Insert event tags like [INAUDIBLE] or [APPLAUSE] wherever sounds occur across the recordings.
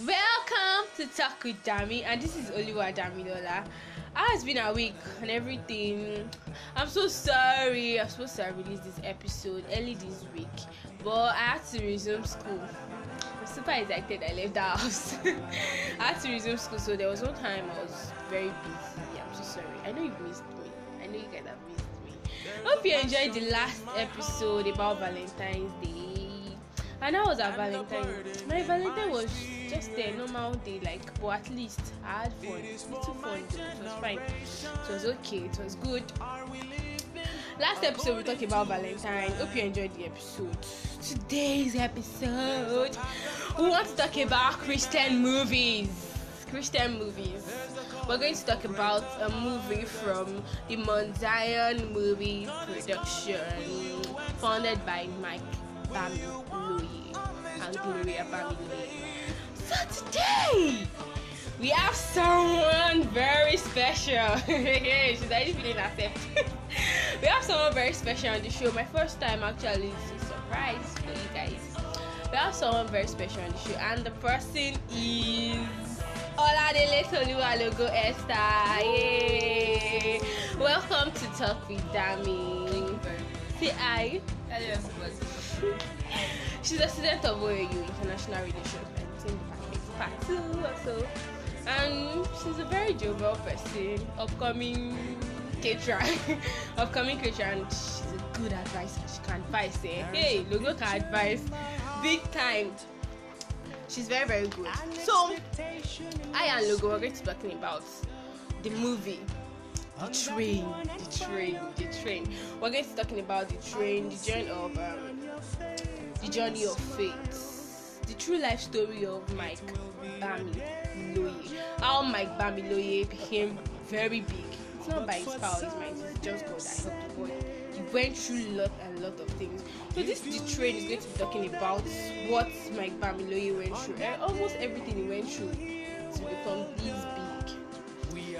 Welcome to Talk with Dami, and this is Oluwa Damilola. I has been a week and everything. I'm so sorry. I'm supposed to release this episode early this week, but I had to resume school. I'm super excited. I left the house. [LAUGHS] I had to resume school, so there was no time. I was very busy. I'm so sorry. I know you've missed me. I know you guys have missed me. Hope you enjoyed the last episode about Valentine's Day. And that was our Valentine. My Valentine was just a normal day, like, but at least I had fun. Little fun. It was fine. It was okay. It was good. Last episode we talked about Valentine. Hope you enjoyed the episode. Today's episode, we want to talk about Christian movies. Christian movies. We're going to talk about a movie from the Mount Zion movie production, founded by Mike Bamiloye and Gloria Bamiloye. So today we have someone very special. [LAUGHS] She's already feeling accepted. [LAUGHS] we have someone very special on the show. My first time actually is a surprise for you guys. We have someone very special on the show, and the person is Oladele Toluwa Logo Esther. Yay! Welcome to Talk with Dami. Say hi. She's a student of OAU International Relations and Department Part 2 also. And she's a very jovial person, upcoming caterer, [LAUGHS] upcoming caterer, and she's a good advisor. She can advise, eh? Hey, Logo can advise big time. She's very, very good. So, I and Logo are going to be talking about the movie the train, the train, the train. We're going to be talking about the train, the journey of um, the journey of faith, the true life story of Mike Bamiloye. How Mike Bamiloye became very big. It's not by his power. It's just God that helped the boy. He went through lot and lot of things. So this the train is going to be talking about what Mike Bamiloye went through. Eh, almost everything he went through to become this big.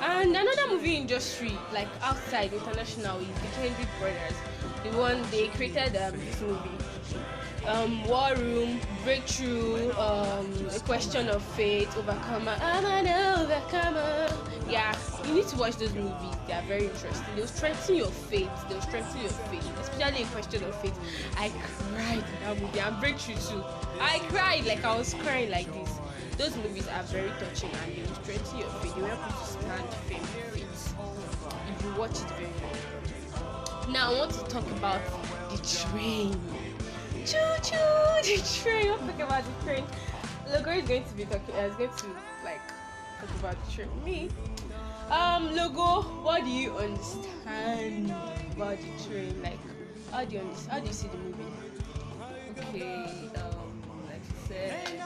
And another movie industry, like outside international, is the Kendrick brothers. The one they created um, this movie. Um, War Room, Breakthrough, um, A Question of Faith, Overcomer. I'm an overcomer. Yeah, you need to watch those movies. They are very interesting. They'll strengthen your faith. They'll strengthen your faith, especially A Question of Faith. I cried in that movie and Breakthrough too. I cried like I was crying like this. Those movies are very touching and they will strengthen your faith. They will help you to stand firm faith if you watch it very. Now I want to talk about the train. Choo choo, [LAUGHS] the train. Let's talk about the train. Logo is going to be talking. Uh, is going to like talk about the train. Me. Um, logo. What do you understand about the train? Like, how do you understand? How do you see the movie? Okay, um, like you said,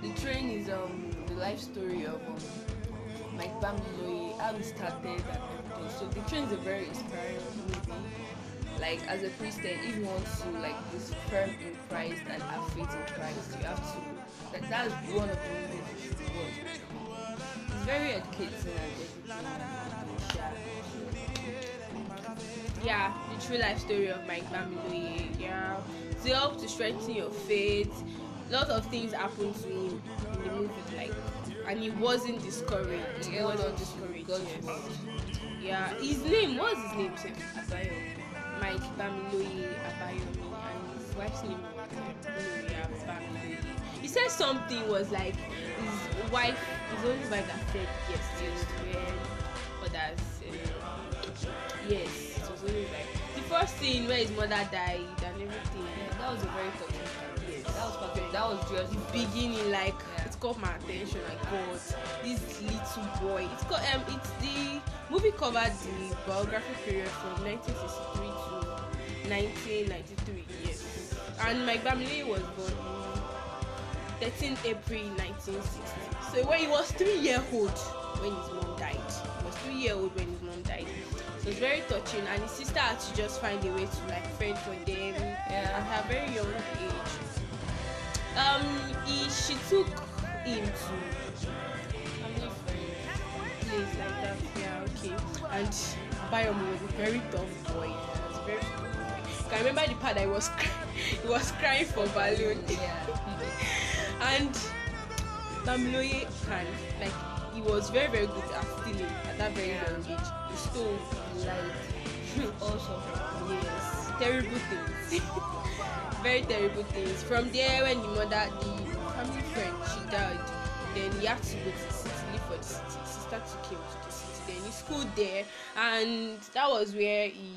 the train is um the life story of um, Mike Bamiloye, how he started and everything. So the train is a very inspiring movie. Like as a Christian, if you want to like be firm in Christ and have faith in Christ, you have to. Like that's one of the movies you should watch. It's very educating and. Yeah. the true life story of Mike Bamiloye. Yeah, to help to strengthen your faith. A lot of things happen to him and he wasn't discouraged. He wasn't discouraged. Yes. Yeah, his name. was his name? Sir? Abayo. Mike Bamiloye Abayomi, and his wife's name was Bamiloye. He said something was like his wife, his only wife that said yes to his when others. Uh, yes, it was only like the first scene where his mother died and everything. Yeah, that was a very touching. Yes. That was perfect. That was just the beginning like Yeah. Caught my attention like god this little boy. It's called um it's the movie covered the biography period from 1963 to 1993 yes. And my family was born in 13 april 1960 so when he was three year old when his mom died. He was three year old when his mom died. So it's very touching. And his sister had to just find a way to like fend for them Yeah. at her very young age. Um he she took him to family place like that yeah okay and Bayomi was a very tough boy was very tough boy I remember the part I was [LAUGHS] cry- he was crying for balloon Yeah. [LAUGHS] and Bamiloye can like he was very very good at stealing at that very Yeah. young age. He stole Light. Also. yes terrible things [LAUGHS] very terrible things from there when the mother the friend she died. Then he had to go to the city live for the city. His sister took him to the city. Then he schooled there. And that was where he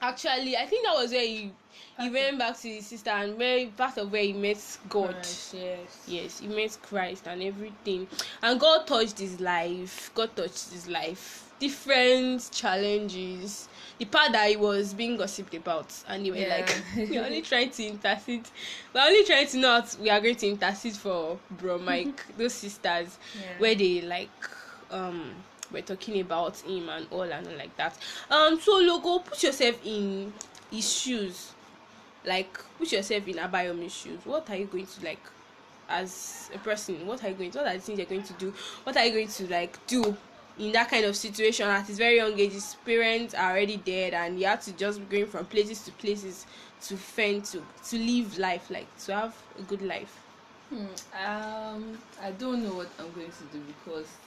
actually i think that was where he he went back to his sister and where part of where he met god. Christ, yes. yes he met christ and everything. And god touched his life. God touched his life different challenges. The part that he was being gossiped about and they were Yeah. like [LAUGHS] we're only [LAUGHS] trying to intercede. We're only trying to what we are going to intercede for bro mike [LAUGHS] those sisters Yeah. where they like um were talking about him and all and all like that. Um so logo put yourself in his shoes. Like put yourself in abayomi's shoes. What are you going to like as a person what are you going to what are the things you're going to do? What are you going to like do in that kind of situation at his very young age his parents are already dead and he had to just be going from places to places to fend to to live life like to have a good life Hmm, um, I don't know what I'm going to do because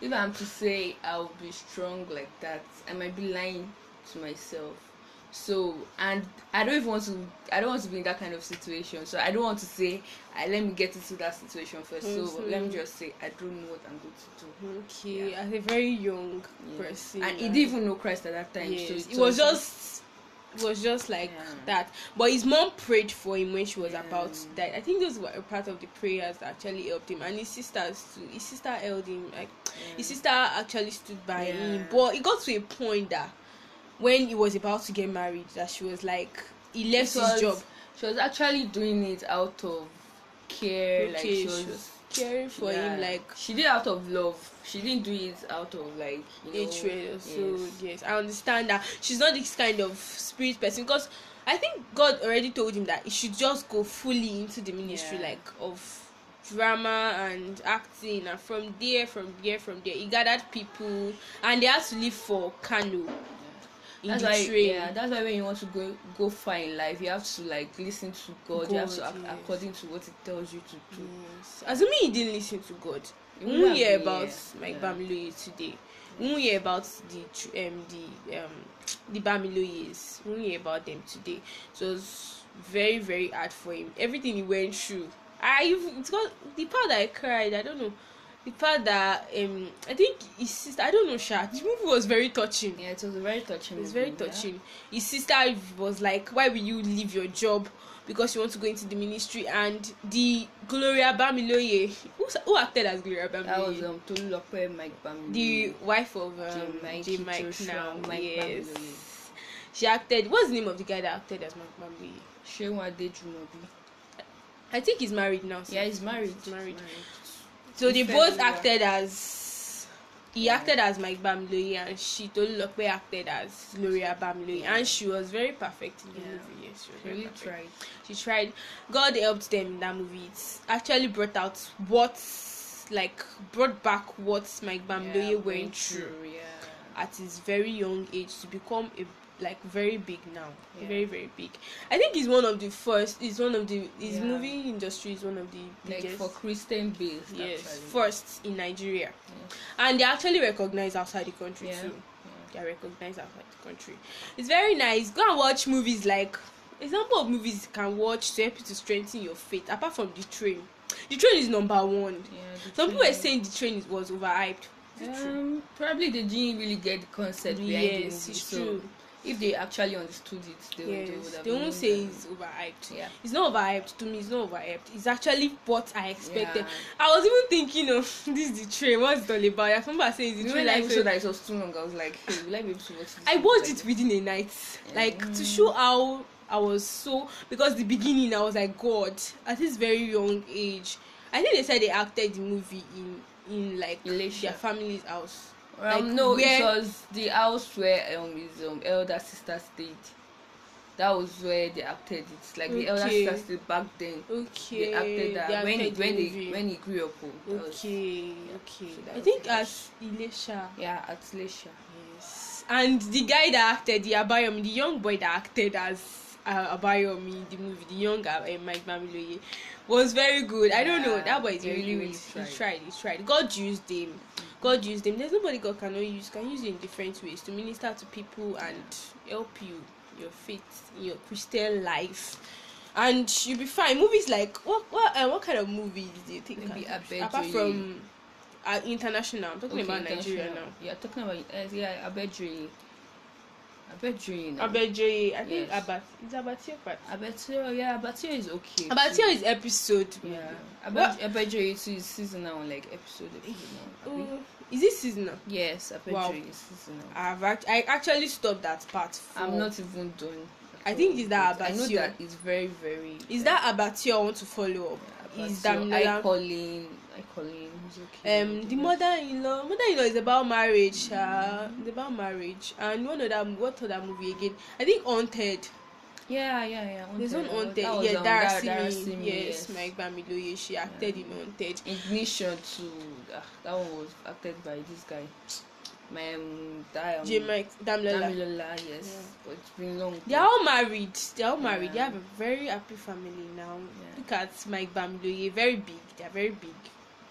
if I'm to say I'll be strong like that, I might be lying to myself. So, and I don't even want to. I don't want to be in that kind of situation. So I don't want to say, I let me get into that situation first. So Mhm. let me just say, I don't know what I'm going to do. okay Yeah. as a very young Yeah. person And he didn't even know Christ at that time. yes, so it was just it was just like Yeah. that but his mom prayed for him when she was Yeah. about to die i think those were a part of the prayers that actually helped him and his sisters too his sister held him like his sister actually stood by Yeah. him but it got to a point that when he was about to get married that she was like he left It his job She was actually doing it out of care. like okay she she was was caring for Yeah. him like she did it out of love she didn't do it out of like you know hatred so yes. yes i understand that she's not this kind of spirit person because i think god already told him that he should just go fully into the ministry Yeah. like of drama and acting and from there from there from there he gathered people and they had to live for kano that's why train yeah that's why when you want to go go far in life you have to like listen to god, you have to act yes. according to what it tells you to do Yes. Assuming he didn't listen to God. You We won't hear about Mike yeah. Bamiloye today. We won't hear about the um the um the Bamiloyes. We won't hear about them today. So it was very very hard for him. Everything he went through. I it's got the part that I cried. I don't know. The part that um I think his sister. I don't know. Sha. The movie was very touching. yeah it was very touching It was movie, very yeah. touching. His sister was like, "Why will you leave your job because you want to go into the ministry?" And the Gloria Bamiloye, who, who acted as Gloria that Bamiloye, was um Tolulope Mike Bamiloye the wife of um, J. Mike. Mike now. Mike yes, Bamiloye. she acted. What's the name of the guy that acted as Mike Bamiloye? Shehu Adejumobi I think he's married now. yeah he's married He's married. He's So they both yeah. acted as he acted as Mike Bamiloye and she Tolulope acted as Gloria Bamiloye Yeah. and she was very perfect in the Yeah. movie. Yes, she really perfect. tried she tried god helped them in that movie it actually brought out what like brought back what mike bamiloye Yeah, went through yeah at his very young age to become a like very big now Yeah. very very big i think he's one of the first he's one of the his Yeah. movie industry is one of the like biggest for Christian based yes actually. first in nigeria Yes. and they actually recognized outside the country Yeah. too they are recognized outside the country. It's very nice. Go and watch movies like example of movies you can watch to help you to strengthen your faith. Apart from the train, the train is number one. Yeah, Some people were train- saying the train was overhyped. Um, probably they didn't really get the concept behind the movie. yes, it's so true. If they actually understood it, they, would- they would Yes, they won't say it's overhyped. Yeah. It's not overhyped to me. It's not overhyped. It's actually what I expected. Yeah. I was even thinking, of [LAUGHS] this is the train. What's it all about? I remember saying it's the train. like, saw that it was too long, I was like, "Hey, will I be able to watch this?" I watched like it within a night, like to Mm. show how I was so because the beginning I was like God at this very young age. I think they said they acted the movie in in like Elisha. their family's house. Um, Like, no, where- it was the house where um his um elder sister stayed. That was where they acted it. Like the elder Okay. sister stayed back then. Okay, They acted that they when he, acted when he movie. when he grew up. oh, that was- okay, okay. so I think it. as Ilesha. yeah, at Lesha. Yes, and the guy that acted the Abayom, the young boy that acted as uh, Abayomi, the movie, the young uh, Mike Bamiloye, was very good. I don't know. That boy is he really, really He tried. tried. He tried. God used him. God used him. There's nobody God cannot use. Can use you in different ways to minister to people and help you your faith in your Christian life. And you'll be fine. Movies like what what uh, what kind of movies do you think? Maybe apart from uh, international. I'm talking Okay, about Nigeria now. Yeah, talking about uh, yeah, Abedri. Abedri. now. Abejoye, I think Yes. Abat is Abattoir part. Abattoir, oh yeah, Abattoir is okay. Abattoir too. is episode. Yeah, What? Abed- Abedri too is seasonal, like episode episode now. Abi? Oh, is it seasonal? Yes, Abedri Wow. is seasonal. I've act- I actually stopped that part. For, I'm not even done. I think it's that I know Abattoir. that it's very, very. Is that Abattoir I want to follow up? Is I Damilola? calling? I calling? Okay. Um, the mother-in-law. Mother-in-law is about marriage. Uh, it's about marriage. And one of them, what other movie again? I think Haunted. Yeah, yeah, yeah. There's one Haunted. was, Yeah, um, Darcy. Dar- Darasimi. Yes, yes. Mike Bamiloye. She acted in Haunted. Ignition too. Ah, that one was acted by this guy. My um, that, um, J. Mike Damlola. Damilola, yes. Yeah. But it's been long. They are all married. They are all married. They have a very happy family now. Yeah. Look at Mike Bamiloye, very big. They are very big.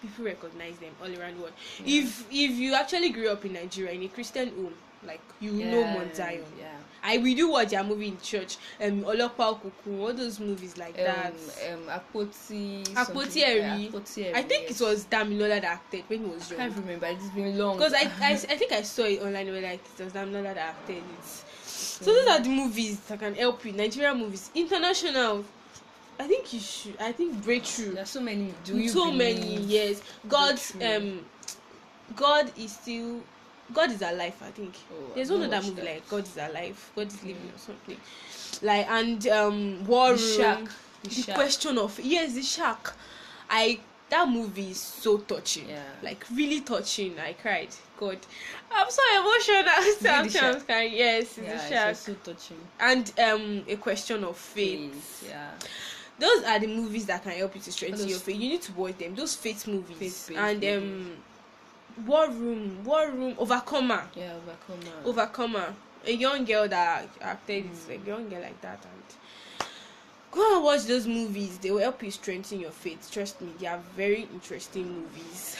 People recognize them all around the world. Yeah. If if you actually grew up in Nigeria in a Christian home, like you know Mount Zion. Yeah. I we do watch their movie in church. Um, Olopa Okuku, all those movies like that. Um, um, Apoti. Apoti Eri. yeah, Apoti Eri, I think yes. it was Damilola that acted when he was I young. can't remember. It's been long. Because I, I, [LAUGHS] I think I saw it online where like it was Damilola that acted it. So those are the movies that can help you. Nigerian movies, international. I think you should. I think breakthrough. There's so many. Do you so believe? many yes. God, Breakthrough. um, God is still. God is alive. I think. Oh, There's one other movie that. like God is alive. God is living Mm. or something. Like and um, War The Room. Shark. The The Shark. question of yes, the shark. I that movie is so touching. Yeah. Like really touching. I cried. God, I'm so emotional. [LAUGHS] it the I'm shark? crying. Yes, it's Yeah, the it shark. was so touching. And um, a question of faith. Yeah. Those are the movies that can help you to strengthen Those- your faith. You need to watch them. Those faith movies. Faith-based and um, War Room, War Room, Overcomer, Yeah, overcome. Overcomer. A young girl that acted is a young girl like that, and go and watch those movies. They will help you strengthen your faith. Trust me, they are very interesting movies.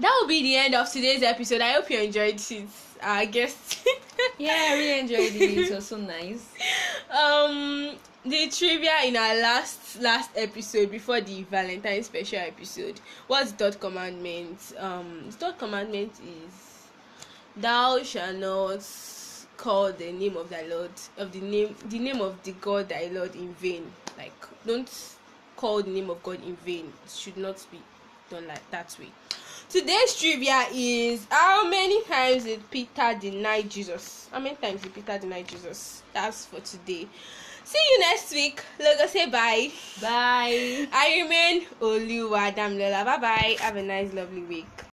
That will be the end of today's episode. I hope you enjoyed it. I guess. Yeah, I really enjoyed it. It was so nice. [LAUGHS] um the trivia in our last last episode before the valentine special episode was third commandment? Um third commandment is thou shalt not call the name of thy lord of the name the name of the god thy lord in vain. Like don't call the name of god in vain. It should not be done like that way. Today's trivia is how many times did peter deny jesus? How many times did peter deny jesus? That's for today See you next week. Logo say bye. Bye. I remain Oluwa Damlola. Bye bye. Have a nice, lovely week.